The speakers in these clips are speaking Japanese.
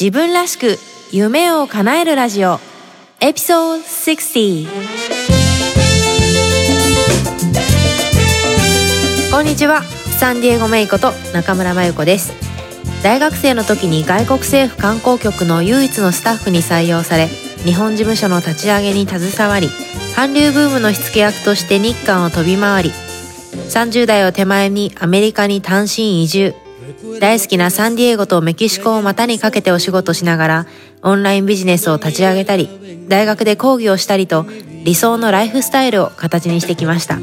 自分らしく夢を叶えるラジオ。エピソード60こんにちは。サンディエゴメイコと中村真由子です。大学生の時に外国政府観光局の唯一のスタッフに採用され日本事務所の立ち上げに携わり韓流ブームの火付け役として日韓を飛び回り30代を手前にアメリカに単身移住。大好きなサンディエゴとメキシコを股にかけてお仕事しながらオンラインビジネスを立ち上げたり大学で講義をしたりと理想のライフスタイルを形にしてきました。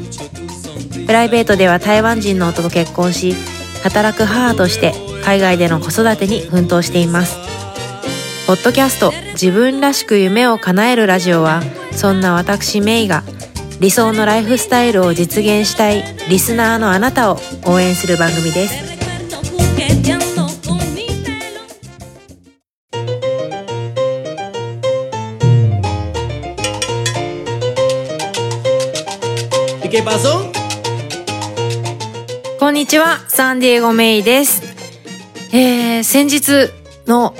プライベートでは台湾人の夫と結婚し働く母として海外での子育てに奮闘しています。ポッドキャスト自分らしく夢を叶えるラジオはそんな私メイが理想のライフスタイルを実現したいリスナーのあなたを応援する番組です。こんにちは、サンディエゴメイです。えー、先日の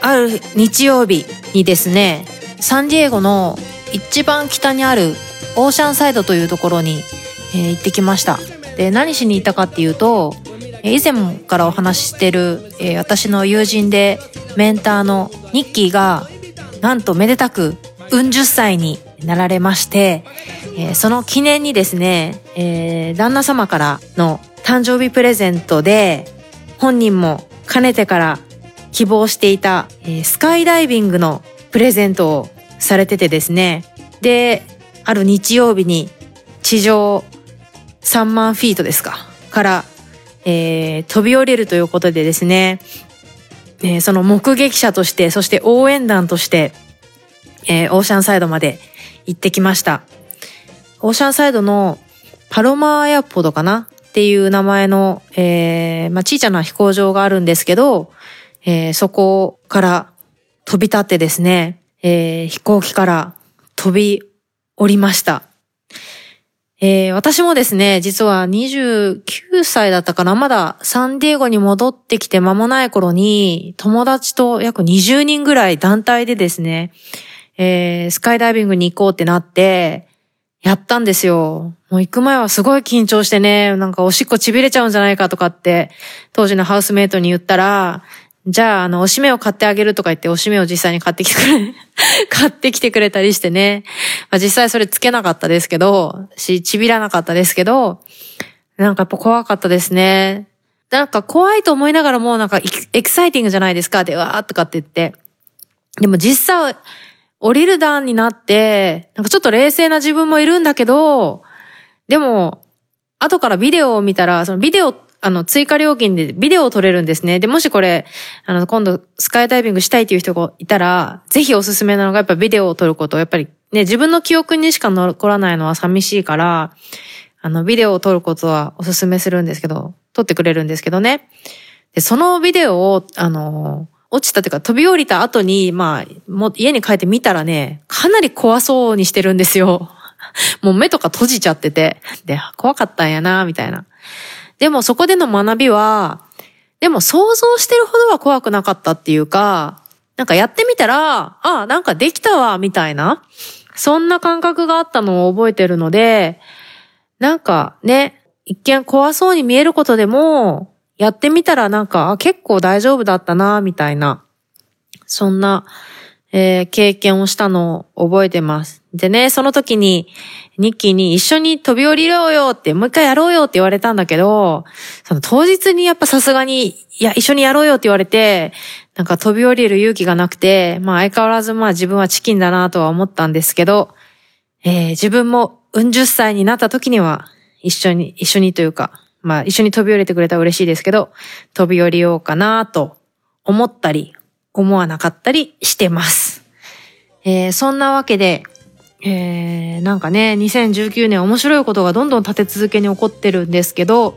ある日曜日にですね、サンディエゴの一番北にあるオーシャンサイドというところに、えー、行ってきました。で、何しに行ったかっていうと、以前からお話ししてる、えー、私の友人でメンターのニッキーが、なんとめでたく、うん十歳になられまして、えー、その記念にですね、えー、旦那様からの誕生日プレゼントで、本人もかねてから希望していた、えー、スカイダイビングのプレゼントをされててですね。で、ある日曜日に地上3万フィートですかから、えー、飛び降りるということでですね、えー、その目撃者として、そして応援団として、えー、オーシャンサイドまで行ってきました。オーシャンサイドのパロマーエアポードかなっていう名前の、えー、まあ、小さな飛行場があるんですけど、えー、そこから飛び立ってですね、えー、飛行機から飛び降りました。えー、私もですね、実は29歳だったかな、まだサンディエゴに戻ってきて間もない頃に、友達と約20人ぐらい団体でですね、えー、スカイダイビングに行こうってなって、やったんですよ。もう行く前はすごい緊張してね、なんかおしっこちびれちゃうんじゃないかとかって、当時のハウスメイトに言ったら、じゃあ、あの、おしめを買ってあげるとか言って、おしめを実際に買ってきてくれ、買ってきてくれたりしてね。まあ、実際それつけなかったですけど、し、ちびらなかったですけど、なんかやっぱ怖かったですね。なんか怖いと思いながらも、なんかエキサイティングじゃないですか、で、わーとかって言って。でも実際、降りる段になって、なんかちょっと冷静な自分もいるんだけど、でも、後からビデオを見たら、そのビデオあの、追加料金でビデオを撮れるんですね。で、もしこれ、あの、今度、スカイダイビングしたいっていう人がいたら、ぜひおすすめなのが、やっぱビデオを撮ること。やっぱりね、自分の記憶にしか残らないのは寂しいから、あの、ビデオを撮ることはおすすめするんですけど、撮ってくれるんですけどね。で、そのビデオを、あの、落ちたというか飛び降りた後に、まあ、も家に帰って見たらね、かなり怖そうにしてるんですよ。もう目とか閉じちゃってて。で、怖かったんやな、みたいな。でもそこでの学びは、でも想像してるほどは怖くなかったっていうか、なんかやってみたら、あ、なんかできたわ、みたいな。そんな感覚があったのを覚えてるので、なんかね、一見怖そうに見えることでも、やってみたらなんか、結構大丈夫だったな、みたいな。そんな、えー、経験をしたのを覚えてます。でね、その時に、ニッキーに一緒に飛び降りろよって、もう一回やろうよって言われたんだけど、その当日にやっぱさすがに、いや、一緒にやろうよって言われて、なんか飛び降りる勇気がなくて、まあ相変わらずまあ自分はチキンだなとは思ったんですけど、えー、自分もうん十歳になった時には、一緒に、一緒にというか、まあ一緒に飛び降りてくれたら嬉しいですけど、飛び降りようかなと思ったり、思わなかったりしてます。えー、そんなわけで、えー、なんかね、2019年面白いことがどんどん立て続けに起こってるんですけど、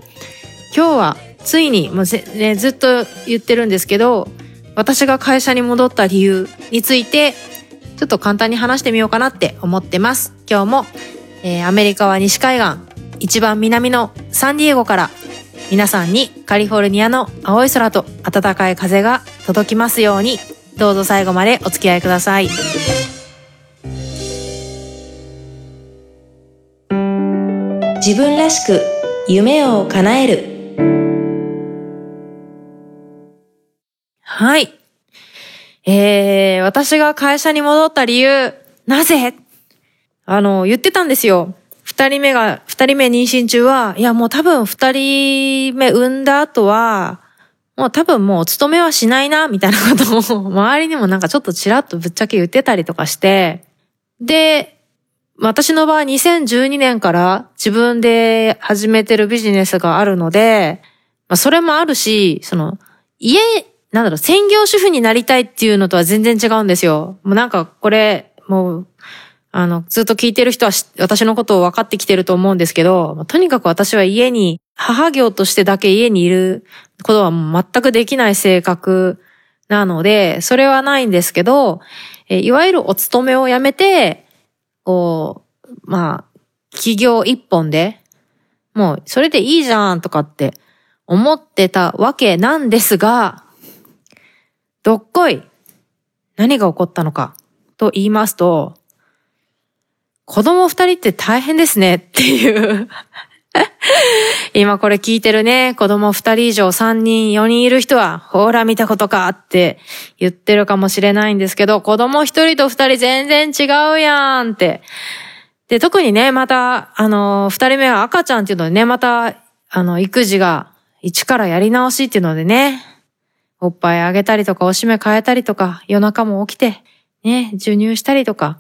今日はついに、もうね、ずっと言ってるんですけど、私が会社に戻った理由について、ちょっと簡単に話してみようかなって思ってます。今日も、えー、アメリカは西海岸、一番南のサンディエゴから、皆さんにカリフォルニアの青い空と暖かい風が届きますように、どうぞ最後までお付き合いください。自分らしく夢を叶えるはい。えー、私が会社に戻った理由、なぜ？あの、言ってたんですよ。二人目が、二人目妊娠中は、いやもう多分二人目産んだ後は、もう多分もう勤めはしないな、みたいなことを、周りにもなんかちょっとちらっとぶっちゃけ言ってたりとかして、で、私の場合2012年から自分で始めてるビジネスがあるので、まあそれもあるし、その、家、なんだろう、専業主婦になりたいっていうのとは全然違うんですよ。もうなんかこれ、もう、あの、ずっと聞いてる人は私のことを分かってきてると思うんですけど、とにかく私は家に、母業としてだけ家にいることは全くできない性格なので、それはないんですけど、えいわゆるお勤めをやめて、こう、まあ、企業一本で、もうそれでいいじゃんとかって思ってたわけなんですが、どっこい何が起こったのかと言いますと、子供二人って大変ですねっていう今これ聞いてるね、子供二人以上三人、四人いる人は、ほら見たことかって言ってるかもしれないんですけど、子供一人と二人全然違うやんって。で、特にね、また、あの、二人目は赤ちゃんっていうのでね、また、あの、育児が一からやり直しっていうのでね、おっぱいあげたりとか、おしめ変えたりとか、夜中も起きて、ね、授乳したりとか、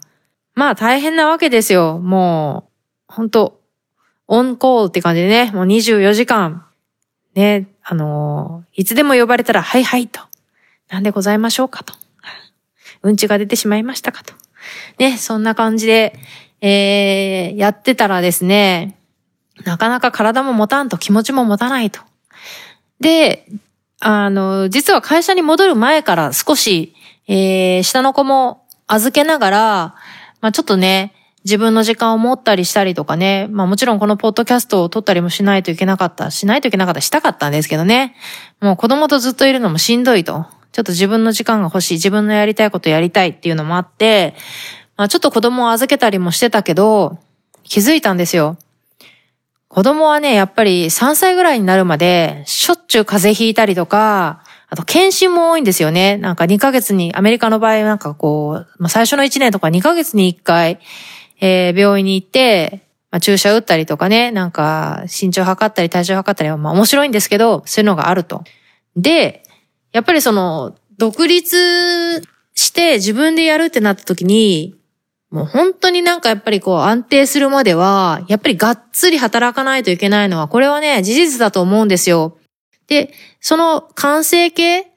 まあ大変なわけですよ。もう、ほんと、オンコールって感じでね、もう24時間、ね、あのー、いつでも呼ばれたら、はいはいと。なんでございましょうかと。うんちが出てしまいましたかと。ね、そんな感じで、えー、やってたらですね、なかなか体も持たんと気持ちも持たないと。で、あの、実は会社に戻る前から少し、えー、下の子も預けながら、まあちょっとね、自分の時間を持ったりしたりとかね、まあもちろんこのポッドキャストを撮ったりもしないといけなかった、しないといけなかった、したかったんですけどね。もう子供とずっといるのもしんどいと。ちょっと自分の時間が欲しい、自分のやりたいことやりたいっていうのもあって、まあちょっと子供を預けたりもしてたけど、気づいたんですよ。子供はね、やっぱり3歳ぐらいになるまで、しょっちゅう風邪ひいたりとか、あと、検診も多いんですよね。なんか2ヶ月に、アメリカの場合なんかこう、まあ、最初の1年とか2ヶ月に1回、えー、病院に行って、まあ、注射打ったりとかね、なんか身長測ったり体重測ったりはまあ面白いんですけど、そういうのがあると。で、やっぱりその、独立して自分でやるってなった時に、もう本当になんかやっぱりこう安定するまでは、やっぱりがっつり働かないといけないのは、これはね、事実だと思うんですよ。で、その完成形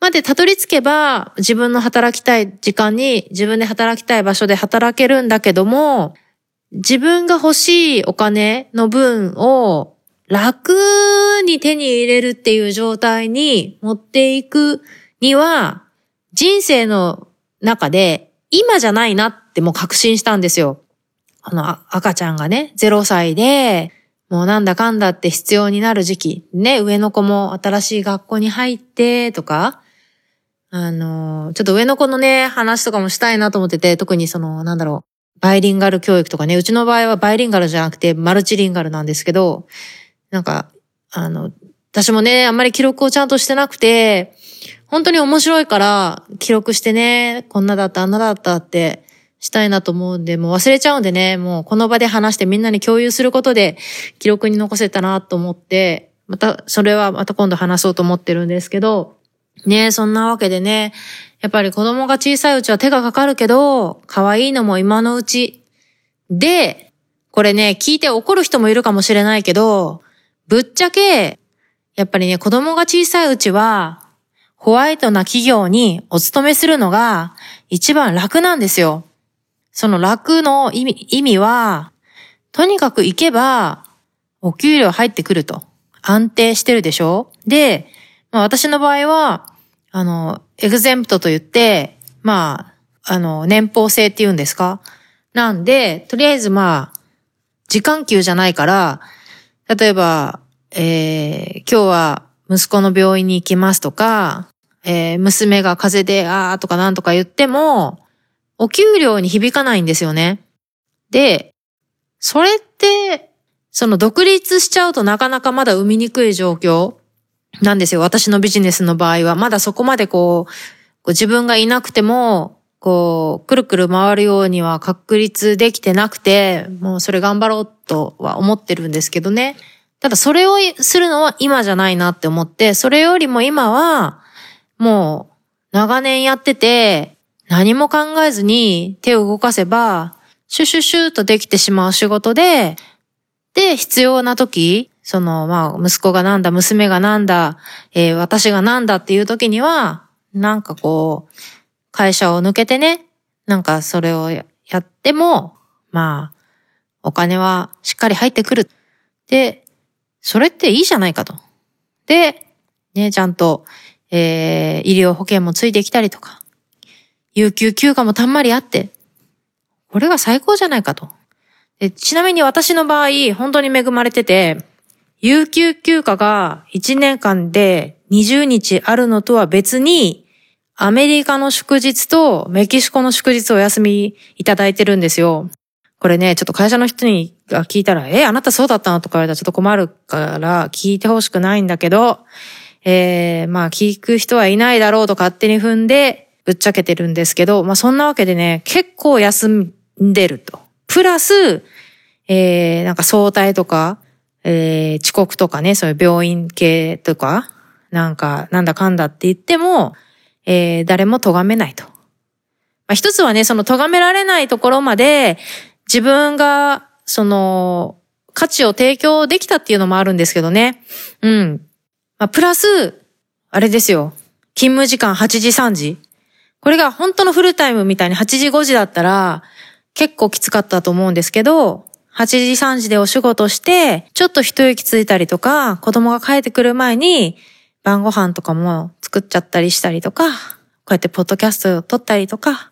までたどり着けば、自分の働きたい時間に自分で働きたい場所で働けるんだけども、自分が欲しいお金の分を楽に手に入れるっていう状態に持っていくには、人生の中で今じゃないなってもう確信したんですよ。あの赤ちゃんがね、0歳で、もうなんだかんだって必要になる時期。ね、上の子も新しい学校に入ってとか、あの、ちょっと上の子のね、話とかもしたいなと思ってて、特にその、なんだろう、バイリンガル教育とかね、うちの場合はバイリンガルじゃなくてマルチリンガルなんですけど、なんか、あの、私もね、あんまり記録をちゃんとしてなくて、本当に面白いから記録してね、こんなだった、あんなだったってしたいなと思うんで、もう忘れちゃうんでね、もうこの場で話してみんなに共有することで記録に残せたなと思って、また、それはまた今度話そうと思ってるんですけど、ねそんなわけでね、やっぱり子供が小さいうちは手がかかるけど、可愛いのも今のうち。で、これね、聞いて怒る人もいるかもしれないけど、ぶっちゃけ、やっぱりね、子供が小さいうちは、ホワイトな企業にお勤めするのが一番楽なんですよ。その楽の意味、意味は、とにかく行けば、お給料入ってくると。安定してるでしょ？で、まあ、私の場合は、あの、エグゼンプトと言って、まあ、あの、年俸制って言うんですか？なんで、とりあえずまあ、時間給じゃないから、例えば、えー、今日は息子の病院に行きますとか、えー娘が風邪で、あーとかなんとか言っても、お給料に響かないんですよね。で、それって、その独立しちゃうとなかなかまだ生みにくい状況なんですよ。私のビジネスの場合は。まだそこまでこう、こう自分がいなくても、こう、くるくる回るようには確立できてなくて、もうそれ頑張ろうとは思ってるんですけどね。ただそれをするのは今じゃないなって思って、それよりも今は、もう長年やってて、何も考えずに手を動かせば、シュシュシュとできてしまう仕事で、で、必要な時、その、まあ、息子がなんだ、娘がなんだ、えー私がなんだっていう時には、なんかこう、会社を抜けてね、なんかそれをややっても、まあ、お金はしっかり入ってくる。で、それっていいじゃないかと。で、ね、ちゃんと、えー医療保険もついてきたりとか、有給休暇もたんまりあって、これが最高じゃないかと。ちなみに私の場合、本当に恵まれてて、有給休暇が1年間で20日あるのとは別に、アメリカの祝日とメキシコの祝日お休みいただいてるんですよ。これね、ちょっと会社の人にが聞いたら、え、あなたそうだったの？とか言われたらちょっと困るから聞いてほしくないんだけど、えー、まあ聞く人はいないだろうと勝手に踏んでぶっちゃけてるんですけど、まあそんなわけでね、結構休んでると。プラス、えー、なんか早退とか、えー、遅刻とかね、そういう病院系とか、なんか、なんだかんだって言っても、えー、誰も咎めないと。まあ、一つはね、その咎められないところまで、自分が、その、価値を提供できたっていうのもあるんですけどね。うん。まあ、プラス、あれですよ。勤務時間8時3時。これが本当のフルタイムみたいに8時5時だったら、結構きつかったと思うんですけど、8時3時でお仕事して、ちょっと一息ついたりとか、子供が帰ってくる前に、晩ご飯とかも作っちゃったりしたりとか、こうやってポッドキャストを撮ったりとか、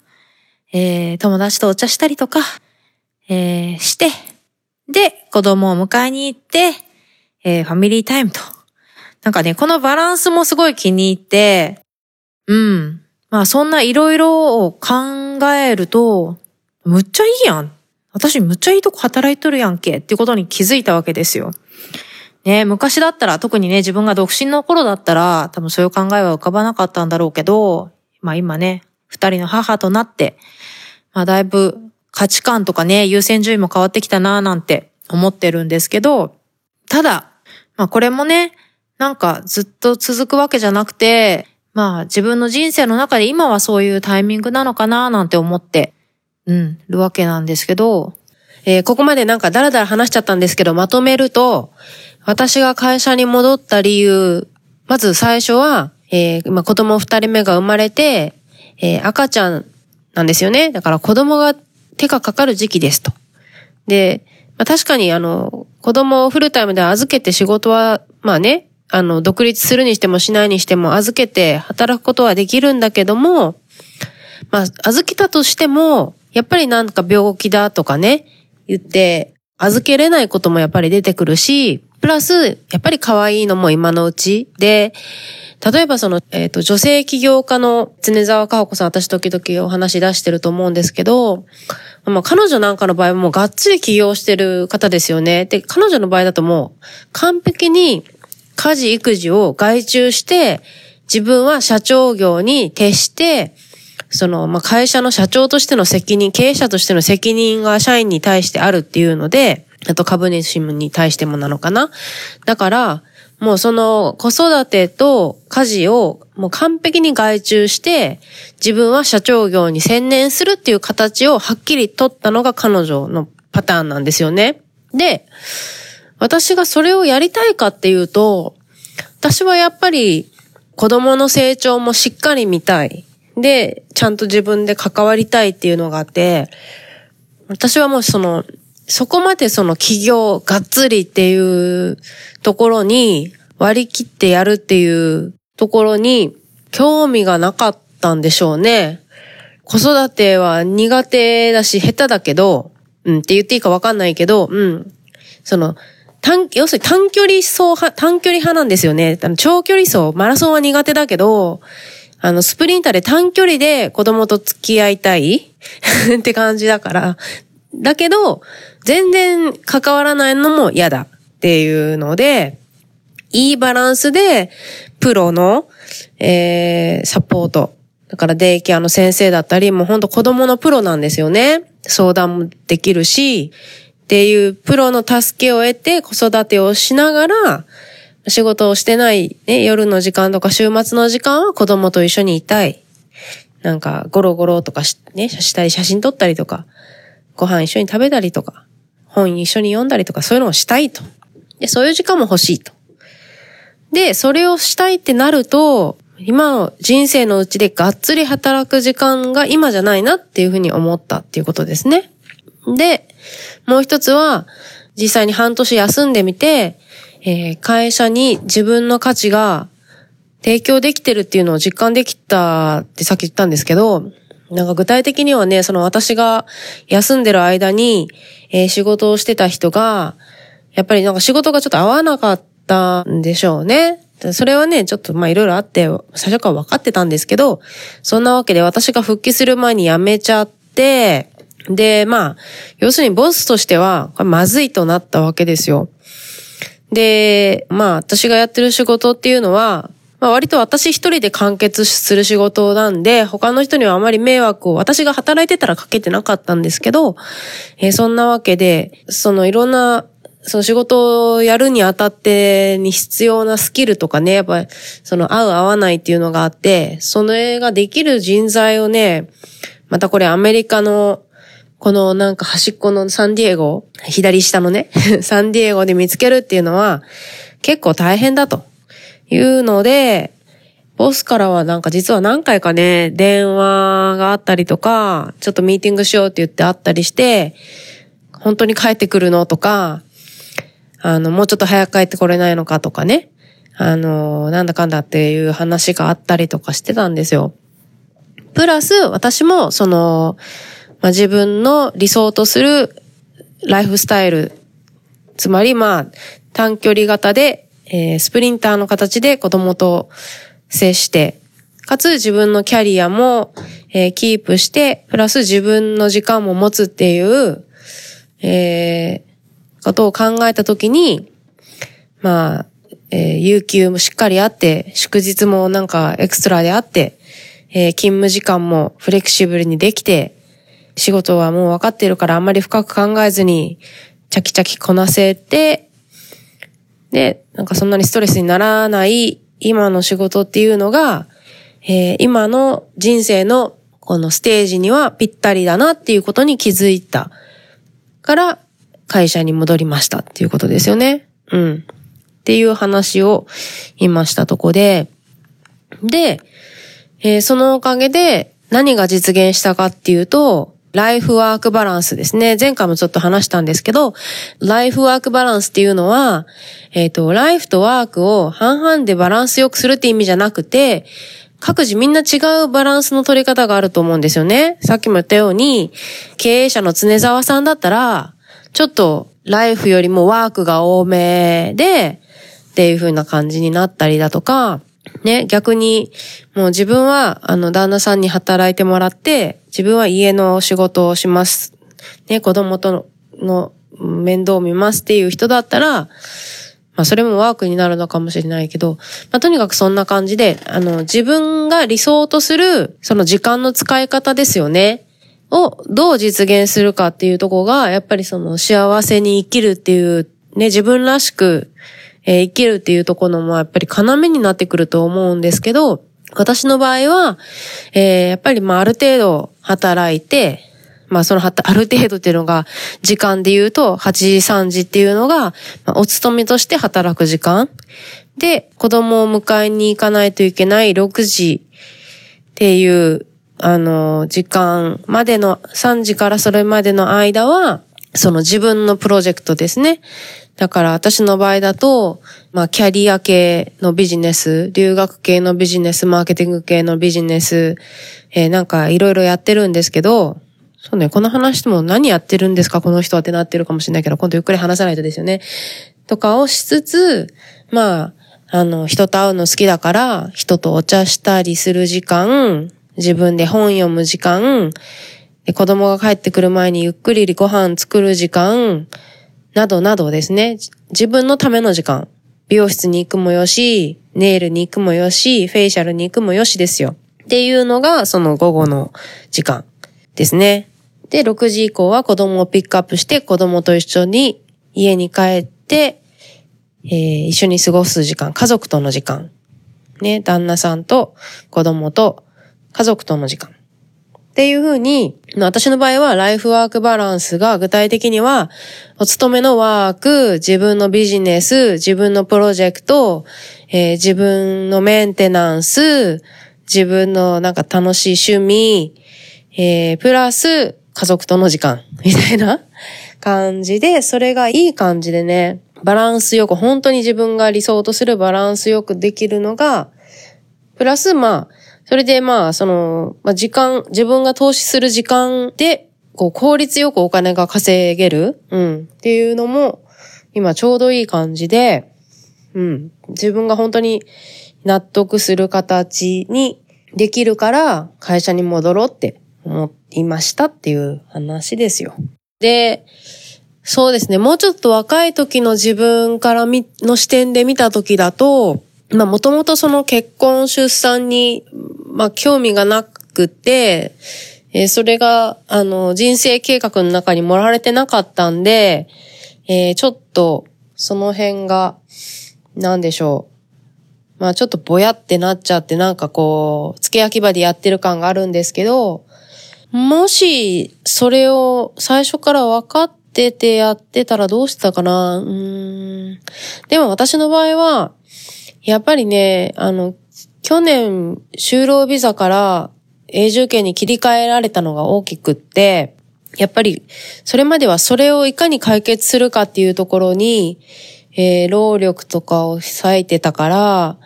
えー、友達とお茶したりとか、えー、して、で、子供を迎えに行って、えー、ファミリータイムと。なんかね、このバランスもすごい気に入って、うん。まあそんないろいろを考えると、むっちゃいいやん。私むっちゃいいとこ働いとるやんけっていうことに気づいたわけですよ。ね昔だったら、特にね、自分が独身の頃だったら、多分そういう考えは浮かばなかったんだろうけど、まあ今ね、二人の母となって、まあだいぶ価値観とかね、優先順位も変わってきたなぁなんて思ってるんですけど、ただ、まあこれもね、なんかずっと続くわけじゃなくて、まあ自分の人生の中で今はそういうタイミングなのかななんて思って、うん、るわけなんですけど、えーここまでなんかダラダラ話しちゃったんですけど、まとめると、私が会社に戻った理由、まず最初は、えーま、子供二人目が生まれて、えー赤ちゃんなんですよね。だから子供が手がかかる時期ですと。で、まあ、確かにあの、子供をフルタイムで預けて仕事は、まあね、あの、独立するにしてもしないにしても預けて働くことはできるんだけども、まあ、預けたとしても、やっぱりなんか病気だとかね、言って、預けれないこともやっぱり出てくるし、プラス、やっぱり可愛いのも今のうちで、例えばその、えっ、と、女性起業家の常沢香穂子さん、私時々お話出してると思うんですけど、まあ、彼女なんかの場合はもうがっつり起業してる方ですよね。で、彼女の場合だともう、完璧に家事育児を外注して、自分は社長業に徹して、その、まあ、会社の社長としての責任、経営者としての責任が社員に対してあるっていうので、あと株主に対してもなのかな。だから、もうその子育てと家事をもう完璧に外注して、自分は社長業に専念するっていう形をはっきり取ったのが彼女のパターンなんですよね。で、私がそれをやりたいかっていうと、私はやっぱり子供の成長もしっかり見たい。で、ちゃんと自分で関わりたいっていうのがあって、私はもうその、そこまでその企業がっつりっていうところに割り切ってやるっていうところに興味がなかったんでしょうね。子育ては苦手だし下手だけど、うんって言っていいかわかんないけど、うん。その、短、要するに短距離走派、短距離派なんですよね。長距離走、マラソンは苦手だけど、あの、スプリンターで短距離で子供と付き合いたい って感じだから、だけど、全然関わらないのも嫌だっていうので、いいバランスで、プロの、えー、サポート。だからデイケアの先生だったり、もうほんと子供のプロなんですよね。相談もできるし、っていうプロの助けを得て子育てをしながら、仕事をしてない、ね、夜の時間とか週末の時間は子供と一緒にいたい。なんか、ゴロゴロとかし、ね、したり写真撮ったりとか、ご飯一緒に食べたりとか、本一緒に読んだりとか、そういうのをしたいと。で、そういう時間も欲しいと。で、それをしたいってなると、今の人生のうちでがっつり働く時間が今じゃないなっていうふうに思ったっていうことですね。で、もう一つは、実際に半年休んでみて、えー会社に自分の価値が提供できてるっていうのを実感できたってさっき言ったんですけど、なんか具体的にはね、その私が休んでる間に、えー仕事をしてた人が、やっぱりなんか仕事がちょっと合わなかったんでしょうね。それはね、ちょっとまあいろいろあって、最初から分かってたんですけど、そんなわけで私が復帰する前に辞めちゃって、で、まあ、要するにボスとしては、まずいとなったわけですよ。で、まあ私がやってる仕事っていうのは、まあ割と私一人で完結する仕事なんで、他の人にはあまり迷惑を私が働いてたらかけてなかったんですけど、えーそんなわけで、そのいろんな、その仕事をやるにあたってに必要なスキルとかね、やっぱりその合う合わないっていうのがあって、それができる人材をね、またこれアメリカのこのなんか端っこのサンディエゴ、左下のね、サンディエゴで見つけるっていうのは結構大変だというので、ボスからはなんか実は何回かね、電話があったりとか、ちょっとミーティングしようって言ってあったりして、本当に帰ってくるのとか、あの、もうちょっと早く帰ってこれないのかとかね、あの、なんだかんだっていう話があったりとかしてたんですよ。プラス、私も、その、まあ、自分の理想とするライフスタイル、つまり、まあ、短距離型で、えースプリンターの形で子供と接して、かつ自分のキャリアも、えーキープして、プラス自分の時間も持つっていう、えーことを考えたときに、まあ、えー有給もしっかりあって、祝日もなんかエクストラであって、えー勤務時間もフレキシブルにできて、仕事はもう分かってるからあんまり深く考えずに、チャキチャキこなせて、で、なんかそんなにストレスにならない今の仕事っていうのが、えー今の人生のこのステージにはぴったりだなっていうことに気づいたから会社に戻りましたっていうことですよね。うん。っていう話を今したとこで、で、えーそのおかげで何が実現したかっていうと、ライフワークバランスですね。前回もちょっと話したんですけど、ライフワークバランスっていうのは、えっ、と、ライフとワークを半々でバランスよくするって意味じゃなくて、各自みんな違うバランスの取り方があると思うんですよね。さっきも言ったように、経営者の常沢さんだったら、ちょっとライフよりもワークが多めで、っていう風な感じになったりだとか、ね、逆に、もう自分は、あの、旦那さんに働いてもらって、自分は家の仕事をします。ね、子供との面倒を見ますっていう人だったら、まあそれもワークになるのかもしれないけど、まあとにかくそんな感じで、あの、自分が理想とする、その時間の使い方ですよね。をどう実現するかっていうとこが、やっぱりその幸せに生きるっていう、ね、自分らしく、えー生きるっていうところもやっぱり要になってくると思うんですけど、私の場合は、えーやっぱりまあある程度働いて、まあそのはた ある程度っていうのが時間で言うと8時3時っていうのが、まあお勤めとして働く時間。で、子供を迎えに行かないといけない6時っていう、あの、時間までの、3時からそれまでの間は、その自分のプロジェクトですね。だから私の場合だと、まあキャリア系のビジネス、留学系のビジネス、マーケティング系のビジネス、えーなんかいろいろやってるんですけど、そうね、この話しても何やってるんですかこの人はってなってるかもしれないけど、今度ゆっくり話さないとですよね。とかをしつつ、まあ、あの、人と会うの好きだから、人とお茶したりする時間、自分で本読む時間、子供が帰ってくる前にゆっくりご飯作る時間、などなどですね。自分のための時間。美容室に行くもよし、ネイルに行くもよし、フェイシャルに行くもよしですよ。っていうのが、その午後の時間ですね。で、6時以降は子供をピックアップして、子供と一緒に家に帰って、えー一緒に過ごす時間、家族との時間。ね、旦那さんと子供と家族との時間。っていうふうに、私の場合はライフワークバランスが具体的には、お勤めのワーク、自分のビジネス、自分のプロジェクト、えー自分のメンテナンス、自分のなんか楽しい趣味、えープラス家族との時間、みたいな感じで、それがいい感じでね、バランスよく、本当に自分が理想とするバランスよくできるのが、プラス、まあ、それでまあ、その、まあ時間、自分が投資する時間で、こう、効率よくお金が稼げる、うん、っていうのも、今ちょうどいい感じで、うん、自分が本当に納得する形にできるから、会社に戻ろうって思いましたっていう話ですよ。で、そうですね。もうちょっと若い時の自分からみ、の視点で見た時だと、まあもともとその結婚出産に、まあ興味がなくて、えーそれが、あの、人生計画の中に盛られてなかったんで、えーちょっと、その辺が、なんでしょう。まあちょっとぼやってなっちゃって、なんかこう、付け焼き場でやってる感があるんですけど、もし、それを最初から分かっててやってたらどうしたかなうーん。でも私の場合は、やっぱりね、あの、去年、就労ビザから永住権に切り替えられたのが大きくって、やっぱり、それまではそれをいかに解決するかっていうところに、えー労力とかを割いてたから、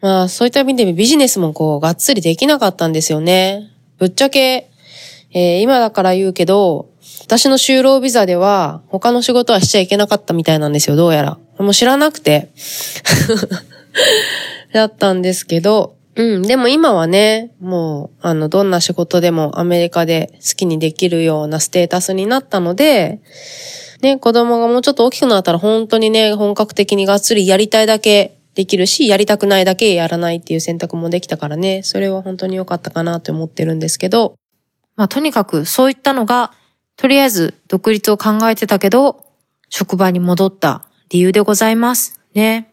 まあ、そういった意味でビジネスもこう、がっつりできなかったんですよね。ぶっちゃけ、えー今だから言うけど、私の就労ビザでは他の仕事はしちゃいけなかったみたいなんですよ、どうやら。もう知らなくて。だったんですけど、うん、でも今はね、もう、あの、どんな仕事でもアメリカで好きにできるようなステータスになったので、ね、子供がもうちょっと大きくなったら本当にね、本格的にがっつりやりたいだけできるし、やりたくないだけやらないっていう選択もできたからね、それは本当に良かったかなと思ってるんですけど、まあとにかくそういったのが、とりあえず独立を考えてたけど、職場に戻った理由でございます。ね。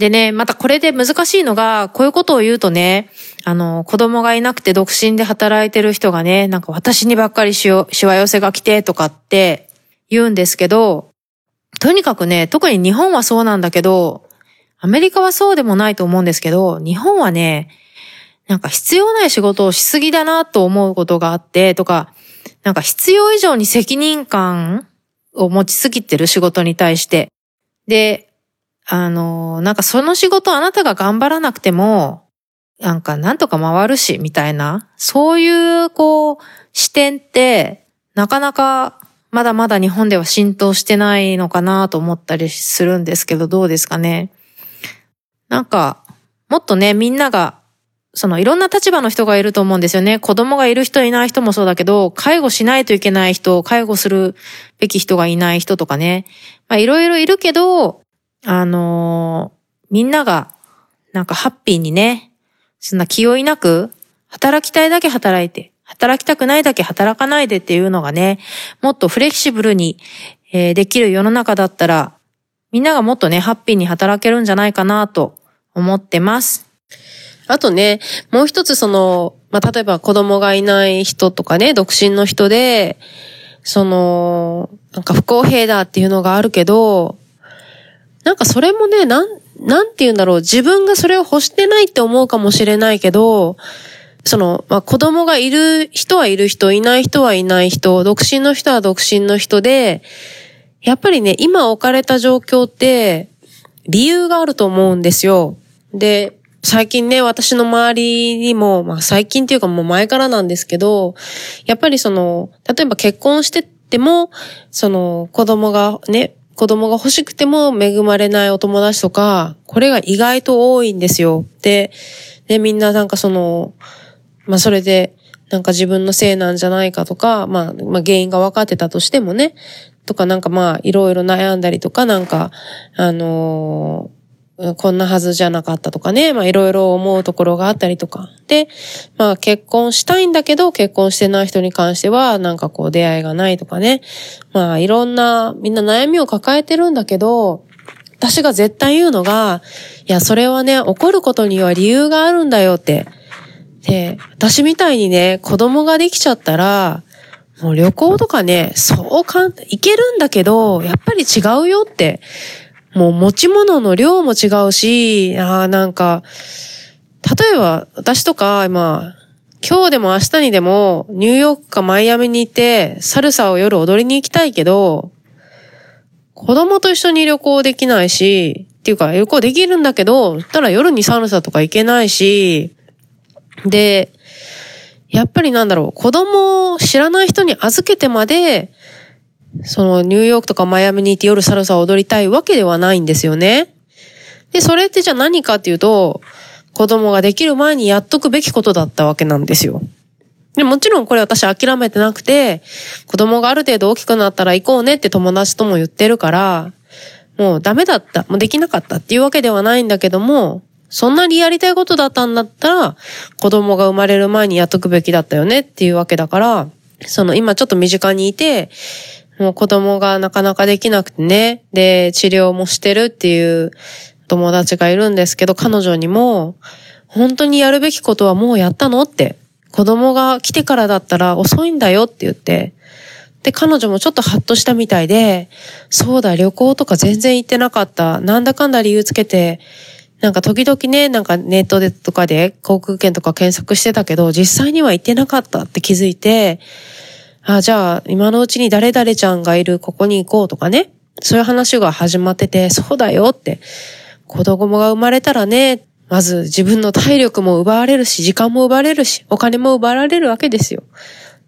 でね、またこれで難しいのが、こういうことを言うとね、あの、子供がいなくて独身で働いてる人がね、なんか私にばっかりしわしわ寄せが来てとかって言うんですけど、とにかくね、特に日本はそうなんだけど、アメリカはそうでもないと思うんですけど、日本はね、なんか必要ない仕事をしすぎだなと思うことがあって、とか、なんか必要以上に責任感を持ちすぎてる仕事に対して。で、あの、なんかその仕事あなたが頑張らなくても、なんかなんとか回るし、みたいな、そういう、こう、視点って、なかなかまだまだ日本では浸透してないのかなと思ったりするんですけど、どうですかね？なんか、もっとね、みんながそのいろんな立場の人がいると思うんですよね。子供がいる人いない人もそうだけど、介護しないといけない人、介護するべき人がいない人とかね。まあいろいろいるけど、あのーみんながなんかハッピーにね、そんな気負いなく、働きたいだけ働いて、働きたくないだけ働かないでっていうのがね、もっとフレキシブルに、えーできる世の中だったら、みんながもっとね、ハッピーに働けるんじゃないかなと思ってます。あとね、もう一つその、まあ、例えば子供がいない人とかね、独身の人で、その、なんか不公平だっていうのがあるけど、なんかそれもね、なん、なんて言うんだろう、自分がそれを欲してないって思うかもしれないけど、その、まあ、子供がいる人はいる人、いない人はいない人、独身の人は独身の人で、やっぱりね、今置かれた状況って、理由があると思うんですよ。で、最近ね、私の周りにも、まあ最近っていうかもう前からなんですけど、やっぱりその、例えば結婚してても、その子供がね、子供が欲しくても恵まれないお友達とか、これが意外と多いんですよ。で、で、みんななんかその、まあそれで、なんか自分のせいなんじゃないかとか、まあ、まあ原因が分かってたとしてもね、とかなんかまあいろいろ悩んだりとか、なんか、あのーこんなはずじゃなかったとかね、まあいろいろ思うところがあったりとか。で、まあ結婚したいんだけど結婚してない人に関してはなんかこう出会いがないとかね。まあいろんなみんな悩みを抱えてるんだけど、私が絶対言うのが、いやそれはね、起こることには理由があるんだよって。で、私みたいにね、子供ができちゃったら、もう旅行とかね、そう簡単、行けるんだけど、やっぱり違うよって。もう持ち物の量も違うし、ああ、なんか、例えば私とか、まあ、今日でも明日にでもニューヨークかマイアミに行ってサルサを夜踊りに行きたいけど、子供と一緒に旅行できないし、っていうか旅行できるんだけど、たら夜にサルサとか行けないし、で、やっぱりなんだろう、子供を知らない人に預けてまで、そのニューヨークとかマイアミに行って夜サルサを踊りたいわけではないんですよね。で、それってじゃあ何かっていうと、子供ができる前にやっとくべきことだったわけなんですよ。で、もちろんこれ私諦めてなくて、子供がある程度大きくなったら行こうねって友達とも言ってるから、もうダメだった、もうできなかったっていうわけではないんだけども、そんなにやりたいことだったんだったら、子供が生まれる前にやっとくべきだったよねっていうわけだから、その今ちょっと身近にいて、もう子供がなかなかできなくてね、で、治療もしてるっていう友達がいるんですけど、彼女にも、本当にやるべきことはもうやったのって、子供が来てからだったら遅いんだよって言って、で、彼女もちょっとハッとしたみたいで、そうだ、旅行とか全然行ってなかった。なんだかんだ理由つけて、なんか時々ね、なんかネットでとかで航空券とか検索してたけど、実際には行ってなかったって気づいて、あ、じゃあ、今のうちに誰々ちゃんがいるここに行こうとかね。そういう話が始まってて、そうだよって。子供が生まれたらね、まず自分の体力も奪われるし、時間も奪われるし、お金も奪われるわけですよ。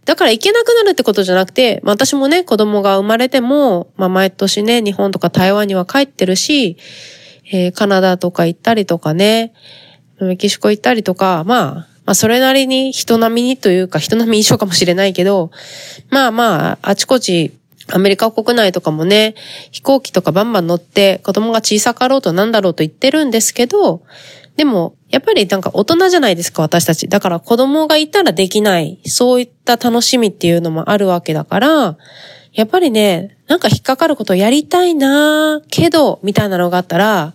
だから行けなくなるってことじゃなくて、まあ、私もね、子供が生まれても、まあ、毎年ね、日本とか台湾には帰ってるし、えー、カナダとか行ったりとかね、メキシコ行ったりとか、まあ、まあそれなりに人並みにというか人並み一緒かもしれないけど、まあまあ、あちこちアメリカ国内とかもね、飛行機とかバンバン乗って子供が小さかろうとなんだろうと言ってるんですけど、でも、やっぱりなんか大人じゃないですか、私たち。だから子供がいたらできない、そういった楽しみっていうのもあるわけだから、やっぱりね、なんか引っかかることをやりたいなけど、みたいなのがあったら、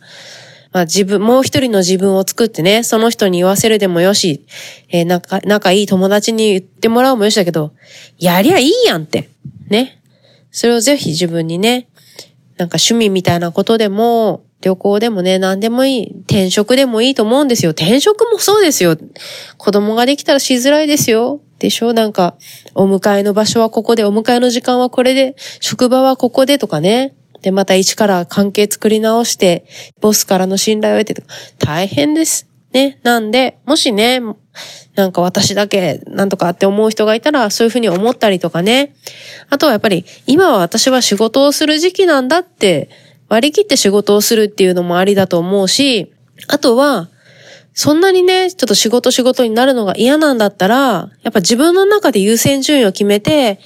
まあ自分、もう一人の自分を作ってね、その人に言わせるでもよし、えー、仲、仲いい友達に言ってもらうもよしだけど、やりゃいいやんって。ね。それをぜひ自分にね、なんか趣味みたいなことでも、旅行でもね、何でもいい。転職でもいいと思うんですよ。転職もそうですよ。子供ができたらしづらいですよ。でしょ？なんか、お迎えの場所はここで、お迎えの時間はこれで、職場はここでとかね。で、また一から関係作り直して、ボスからの信頼を得て、大変です。ね。なんで、もしね、なんか私だけなんとかって思う人がいたら、そういうふうに思ったりとかね。あとはやっぱり、今は私は仕事をする時期なんだって割り切って仕事をするっていうのもありだと思うし、あとは、そんなにね、ちょっと仕事仕事になるのが嫌なんだったら、やっぱ自分の中で優先順位を決めて、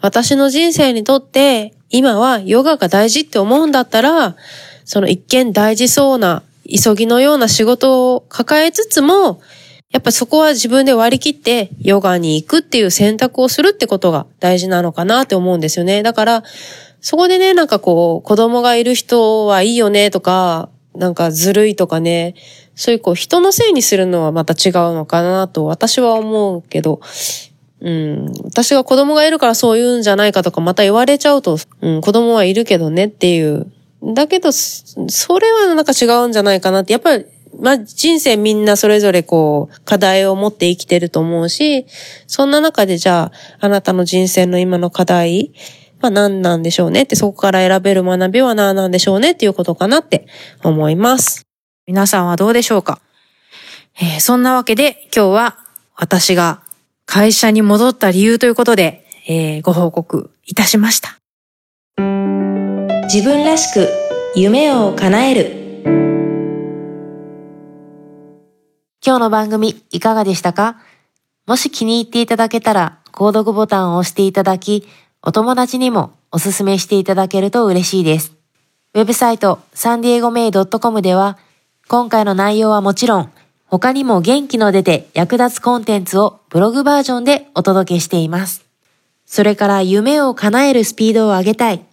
私の人生にとって今はヨガが大事って思うんだったら、その一見大事そうな、急ぎのような仕事を抱えつつも、やっぱそこは自分で割り切ってヨガに行くっていう選択をするってことが大事なのかなって思うんですよね。だから、そこでね、なんかこう、子供がいる人はいいよねとか、なんかずるいとかね、そういうこう人のせいにするのはまた違うのかなと私は思うけど、うん。私が子供がいるからそう言うんじゃないかとかまた言われちゃうと、うん、子供はいるけどねっていう。だけど、それはなんか違うんじゃないかなって。やっぱり、まあ、人生みんなそれぞれこう、課題を持って生きてると思うし、そんな中でじゃあ、あなたの人生の今の課題、まあ何なんでしょうねって、そこから選べる学びは何なんでしょうねっていうことかなって思います。皆さんはどうでしょうか？えー、そんなわけで今日は私が会社に戻った理由ということで、えー、ご報告いたしました。自分らしく夢を叶える今日の番組いかがでしたか？もし気に入っていただけたら、購読ボタンを押していただき、お友達にもおすすめしていただけると嬉しいです。ウェブサイトサンディエゴメイ .com では、今回の内容はもちろん、他にも元気の出て役立つコンテンツをブログバージョンでお届けしています。それから夢を叶えるスピードを上げたい。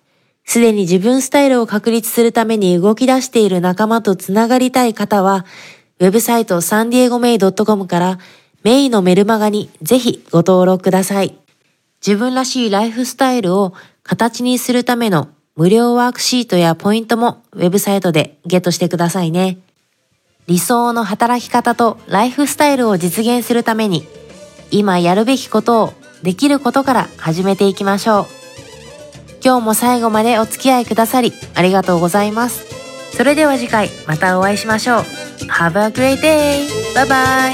すでに自分スタイルを確立するために動き出している仲間とつながりたい方は、ウェブサイトサンディエゴメイ .com からメイのメルマガにぜひご登録ください。自分らしいライフスタイルを形にするための無料ワークシートやポイントもウェブサイトでゲットしてくださいね。理想の働き方とライフスタイルを実現するために今やるべきことをできることから始めていきましょう。今日も最後までお付き合いくださりありがとうございます。それでは次回またお会いしましょう。Have a great day! Bye bye!